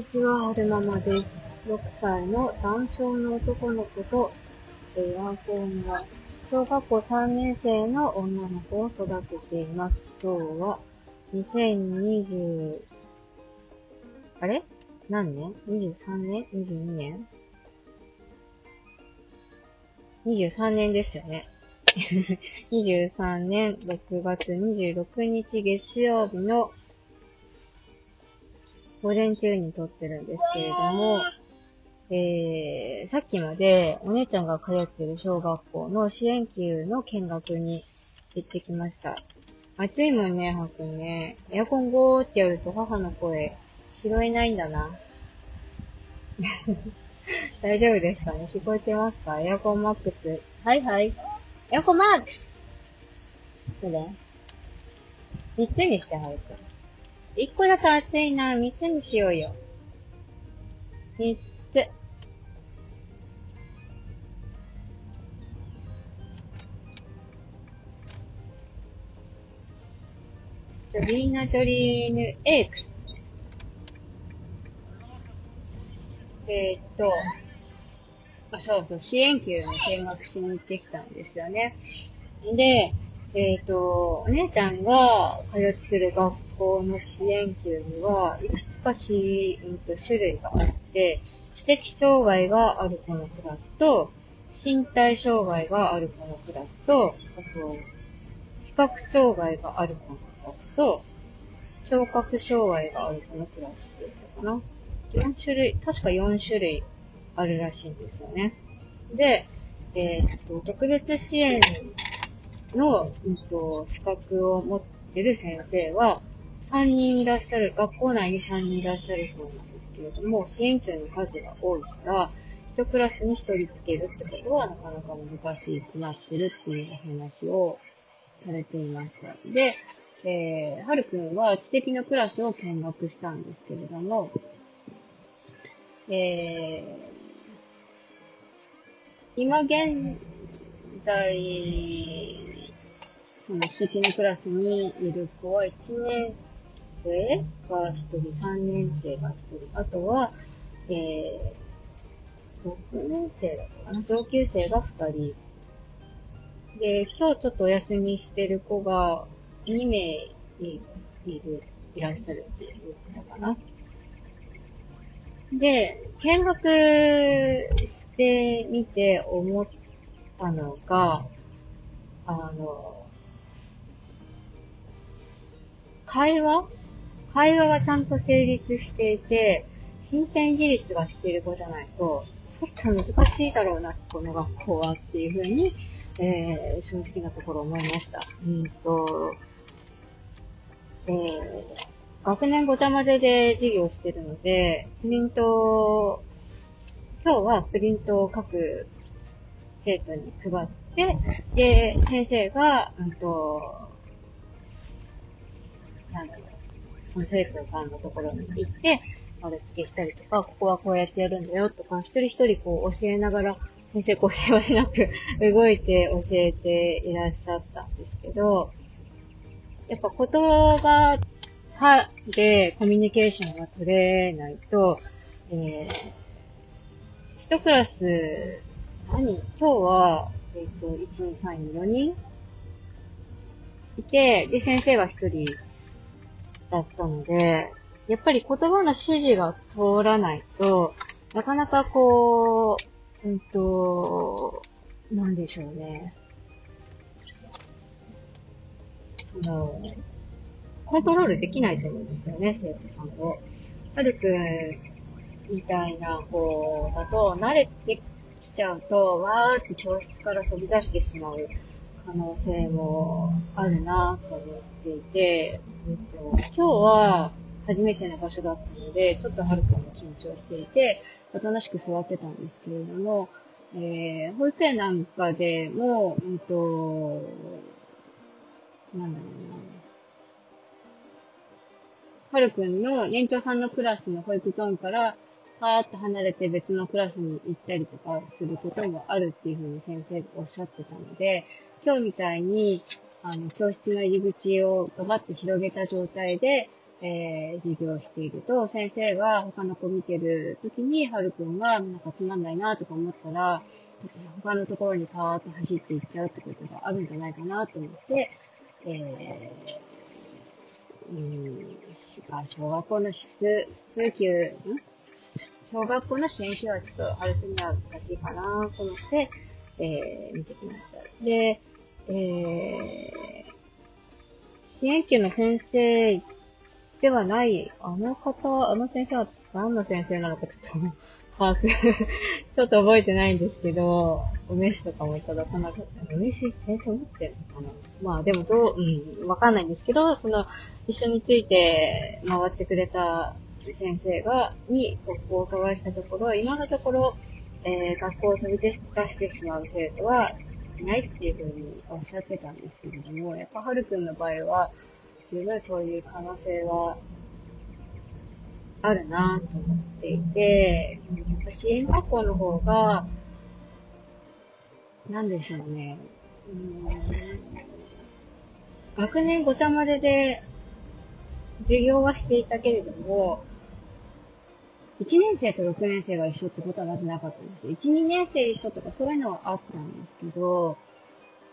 にちは、はるままです。6歳の男性の男の子と、えー、男性が小学校3年生の女の子を育てています。今日は、2020、あれ？何年 ?23 年 ?22 年 ?23 年ですよね。23年6月26日月曜日の午前中に撮ってるんですけれども、えー、さっきまでお姉ちゃんが通ってる小学校の支援級の見学に行ってきました。暑いもんね、ほんとにね。エアコンゴーってやると母の声拾えないんだな。大丈夫ですかね？聞こえてますか？エアコンマックス。はいはい。エアコンマックスそれ三つにしてはると。一個だと暑いな。三つにしようよ。三つ。ジョリーナ・ジョリーヌ・エイクス。えー、っと、あ、そうそう、支援級の見学しに行ってきたんですよね。で、えっ、と、お姉ちゃんが通ってる学校の支援級には、いくつかし、うんと、種類があって、知的障害がある子のクラスと、身体障害がある子のクラスと、あと、視覚障害がある子のクラスと、聴覚障害がある子のクラスっていうのかな。4種類、確か4種類あるらしいんですよね。で、えっ、と、特別支援の、うんと、資格を持ってる先生は、3人いらっしゃる、学校内に3人いらっしゃるそうなんですけれども、支援級の数が多いから、1クラスに1人つけるってことはなかなか難しいくなってるっていうお話をされていました。で、えー、はるくんは知的のクラスを見学したんですけれども、えー、今現在、その知的のクラスにいる子は1年生が1人、3年生が1人、あとは、えー、6年生だったかな上級生が2人。で、今日ちょっとお休みしてる子が2名いいる、いらっしゃるっていうことかな。で、見学してみて思ったのが、あの、会話？会話がちゃんと成立していて、身体自立がしている子じゃないと、ちょっと難しいだろうな、この学校はっていうふうに、えー、正直なところ思いました。うんと、えー、学年ごちゃ混ぜで授業してるので、プリント、今日はプリントを各生徒に配って、で、先生が、うんと、なんだろう、その生徒さんのところに行って、丸付けしたりとか、ここはこうやってやるんだよとか、一人一人こう教えながら、先生こう世話しなく動いて教えていらっしゃったんですけど、やっぱ言葉でコミュニケーションが取れないと、えー、一クラス、何今日は、えっ、ー、と、1、2、3、4人いて、で、先生が一人だったので、やっぱり言葉の指示が通らないと、なかなかこう、うんと、なんでしょうね。その、コントロールできないと思うんですよね、生徒さんを。はるくんみたいな子だと、慣れてきちゃうと、わーって教室から飛び出してしまう可能性もあるなと思っていて、えっと、今日は初めての場所だったので、ちょっとはるくんも緊張していて、おとなしく座ってたんですけれども、えー、保育園なんかでも、うんと、なんだろうな。はるくんの年長さんのクラスの保育ゾーンから、パーッと離れて別のクラスに行ったりとかすることもあるっていうふうに先生がおっしゃってたので、今日みたいに、あの、教室の入り口をガバッと広げた状態で、えー、授業していると、先生が他の子見てる時に、はるくんがなんかつまんないなとか思ったら、他のところにパーッと走っていっちゃうってことがあるんじゃないかなと思って、えー、うん、小学校の数、数級、ん？小学校の支援級はちょっと、はるくんには難しいかなと思って、えー、見てきました。で、えー、支援級の先生ではない、あの方、あの先生は何の先生なのかちょっと、把 握ちょっと覚えてないんですけど、お名刺とかもいただかなかった。お名刺先生持ってるのかなまあでもどう、うん、わかんないんですけど、その、一緒について回ってくれた先生が、に、ここをお伺いしたところ、今のところ、えー、学校を飛び出してしまう生徒はいないっていうふうにおっしゃってたんですけれども、やっぱはるくんの場合は、十分そういう可能性はあるなと思っていて、やっぱ支援学校の方が、なんでしょうね。うん学年ごちゃ混ぜで授業はしていたけれども、1年生と6年生が一緒ってことはまずなかったんです1、2年生一緒とかそういうのはあったんですけど、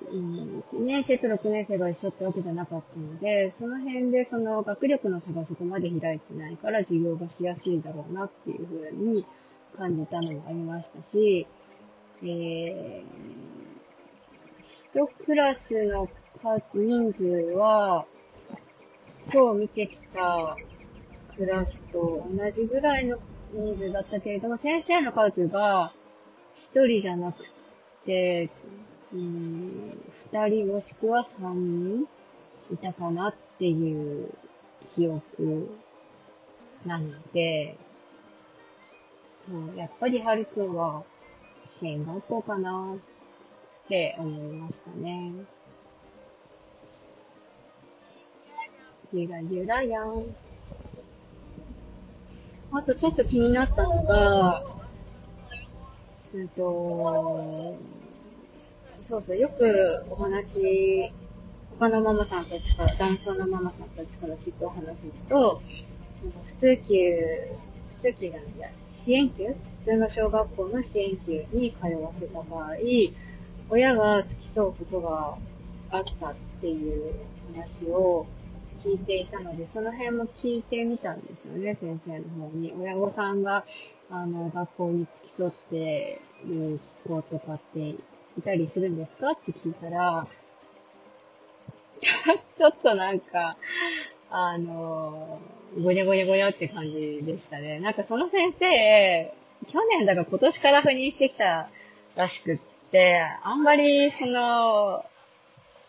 1年生と6年生が一緒ってわけじゃなかったので、その辺でその学力の差がそこまで開いてないから授業がしやすいだろうなっていうふうに感じたのもありましたし、えー、一クラスの数、人数は、今日見てきたクラスと同じぐらいの人数だったけれども、先生の数が一人じゃなくて、うん、二人もしくは三人いたかなっていう記憶なので、そうやっぱりはるくんは支学校かなって思いましたね。ゆらゆらやん。あとちょっと気になったのが、うんと、そうそう、よくお話、他のママさんたちから、男性のママさんたちから聞くお話ですと、普通級、普通級なんだ、支援級普通の小学校の支援級に通わせた場合、親が付き添うことがあったっていう話を聞いていたので、その辺も聞いてみたんですよね、先生の方に。親御さんが、あの、学校に付き添っている子とかっていたりするんですか？って聞いたら、ちょ、っとなんか、あの、ごにょごにょごにょって感じでしたね。なんかその先生、去年だから今年から赴任してきたらしくって、あんまりその、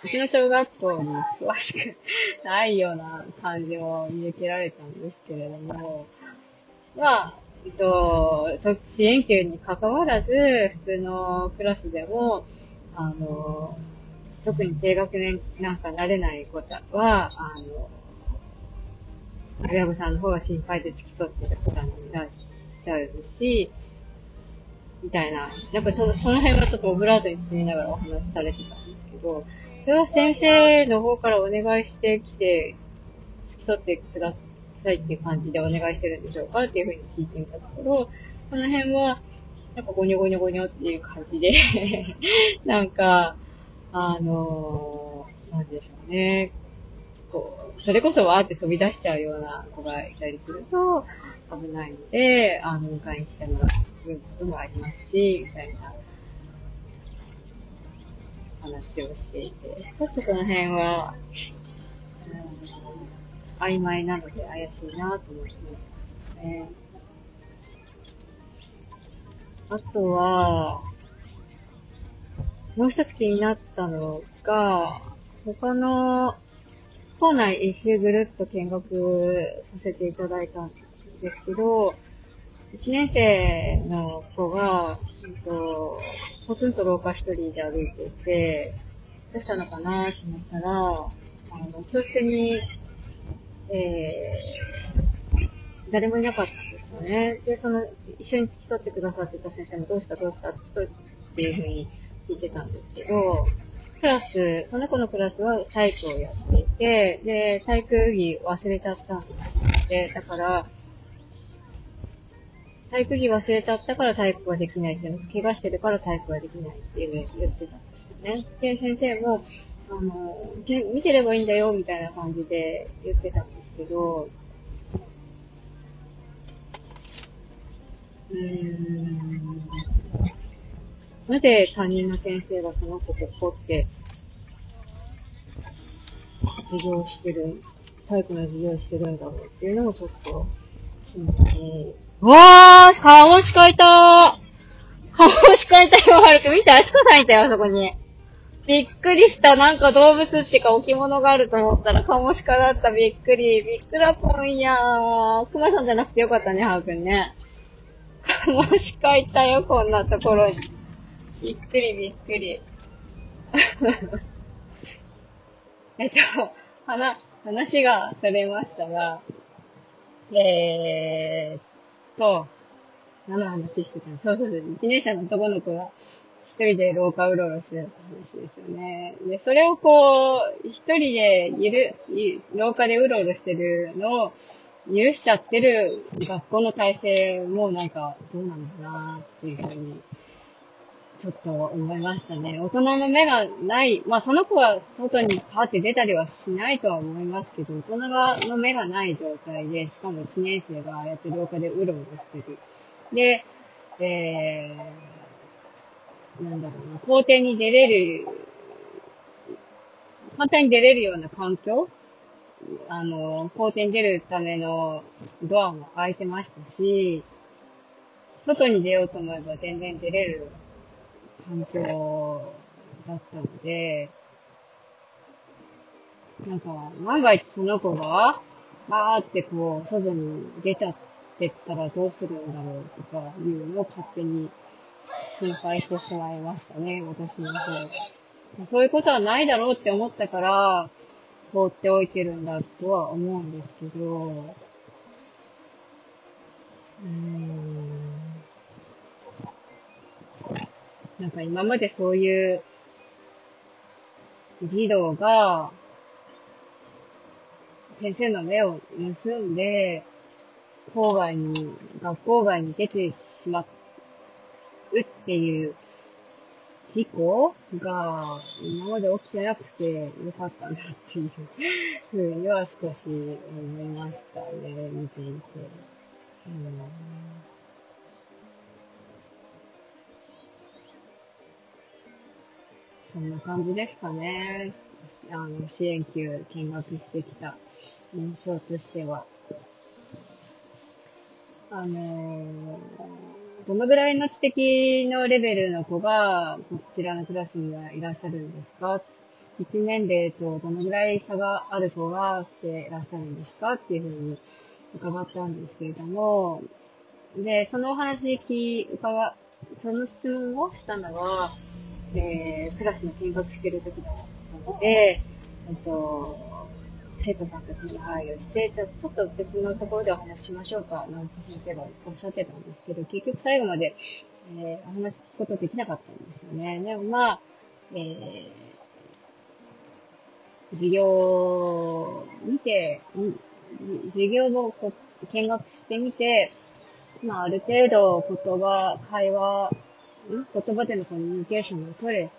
うちの小学校に詳しくないような感じも見受けられたんですけれども、まあ、えっと、支援級に関わらず、普通のクラスでも、あの、特に低学年なんか慣れない子は、あの、親御さんの方が心配で付き添ってる方もいらっしゃるし、みたいな。やっぱちょっとその辺はちょっとオブラートに進みながらお話しされてたんですけど、それは先生の方からお願いしてきて、付き添ってくださいっていう感じでお願いしてるんでしょうかっていうふうに聞いてみたところ、この辺は、なんかゴニョゴニョゴニョっていう感じで なんか、あのー、なんでしょうね。こう、それこそわーって飛び出しちゃうような子がいたりすると危ないので、あの、迎えに来てもらうこともありますし、みたいな話をしていて、ちょっとその辺は、うん、曖昧なので怪しいなと思ってますね。あとは、もう一つ気になったのが、他の校内一周ぐるっと見学させていただいたんですけど、1年生の子が、えっと、ポツンと廊下一人で歩いていて、どうしたのかなと思ったら、あの、教室に、えー、誰もいなかったんですよね。で、その、一緒に付き添ってくださってた先生もどうした？どうした？っていうふうに聞いてたんですけど、クラス、その子のクラスは体育をやっていて、で、体育着忘れちゃったんですで、だから、体育着忘れちゃったから体育ができないっていうの、怪我してるから体育ができないっていうのを言ってたんですね。で、先生も、あの、見てればいいんだよ、みたいな感じで言ってたんですけど、うーん。なぜ他人の先生がその子を怒って授業してる、体育の授業してるんだろうっていうのもちょっと気になる。わーカモシカいたーカモシカいたよ、はるく見て、アシカさんいたよ、あそこに。びっくりした。なんか動物っていうか置物があると思ったらカモシカだった。びっくり。びっくらぽんやー。クマさんじゃなくてよかったね、ハーくんね。カモシカいたよ、こんなところに。びっくりびっくり。えっと、話、話がされましたが、えーそう、何の話してたそうそうそう、一年生の男の子が一人で廊下うろうろしてた話ですよね。で、それをこう、一人でいる、廊下でうろうろしてるのを許しちゃってる学校の体制もなんかどうなんだなっていうふうにちょっと思いましたね。大人の目がない、まあその子は外にパーって出たりはしないとは思いますけど、大人の目がない状態で、しかも1年生がああやって廊下でうろうろしてる。で、えー、なんだろうな、校庭に出れる、簡単に出れるような環境？あの、校庭に出るためのドアも開いてましたし、外に出ようと思えば全然出れる環境だったので、なんか、万が一その子が、バーってこう、外に出ちゃってったらどうするんだろうとかいうのを勝手に心配してしまいましたね、私の方。そういうことはないだろうって思ったから、放っておいてるんだとは思うんですけど、うーんなんか今までそういう児童が、先生の目を盗んで、郊外に、学校外に出てしまうっていう事故が今まで起きてなくてよかったなっていうふうには少し思いましたね、見ていて。うんそんな感じですかね。あの、支援級見学してきた印象としては。あのー、どのぐらいの知的のレベルの子が、こちらのクラスにはいらっしゃるんですか？一年齢とどのぐらい差がある子が来ていらっしゃるんですか？っていうふうに伺ったんですけれども、で、そのお話聞、伺、その質問をしたのは、えー、クラスの見学してる時だったので、えっと、生徒さんたちに配慮して、ちょちょっと別のところでお話ししましょうか、なんて先生がおっしゃってたんですけど、結局最後まで、えー、お話聞くことできなかったんですよね。でもまあ、えー、授業を見て、授業を見学してみて、まあ、ある程度言葉、会話言葉でのコミュニケーションが取れ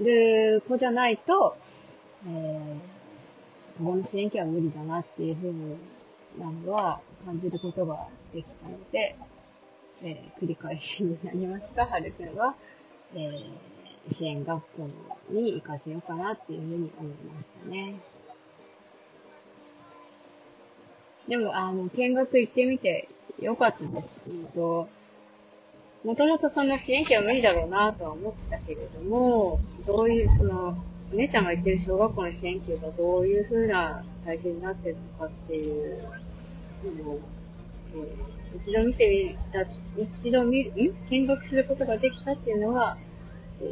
る子じゃないと、えー、保護の支援機は無理だなっていうふうなのは感じることができたので、えー、繰り返しになりますが、はるくんは、えー、支援学校に行かせようかなっていうふうに思いましたね。でも、あの、見学行ってみてよかったです。えっともともとその支援機は無理だろうなとは思ってたけれども、どういう、その、お姉ちゃんが言ってる小学校の支援機がどういう風な体制になってるのかっていうのを、一度見てみた、一度見る、ん見学することができたっていうのは、え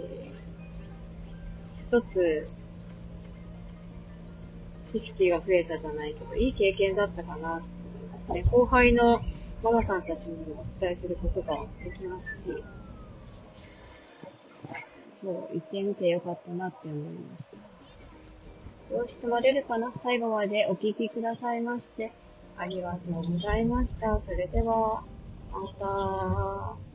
ー、一つ、知識が増えたじゃないけど、いい経験だったかなと思いますね。後輩のママさんたちにもお伝えすることができますし、もう、行ってみてよかったなって思いました。よし止まれるかな？最後までお聞きくださいまして、ありがとうございました。それでは、また。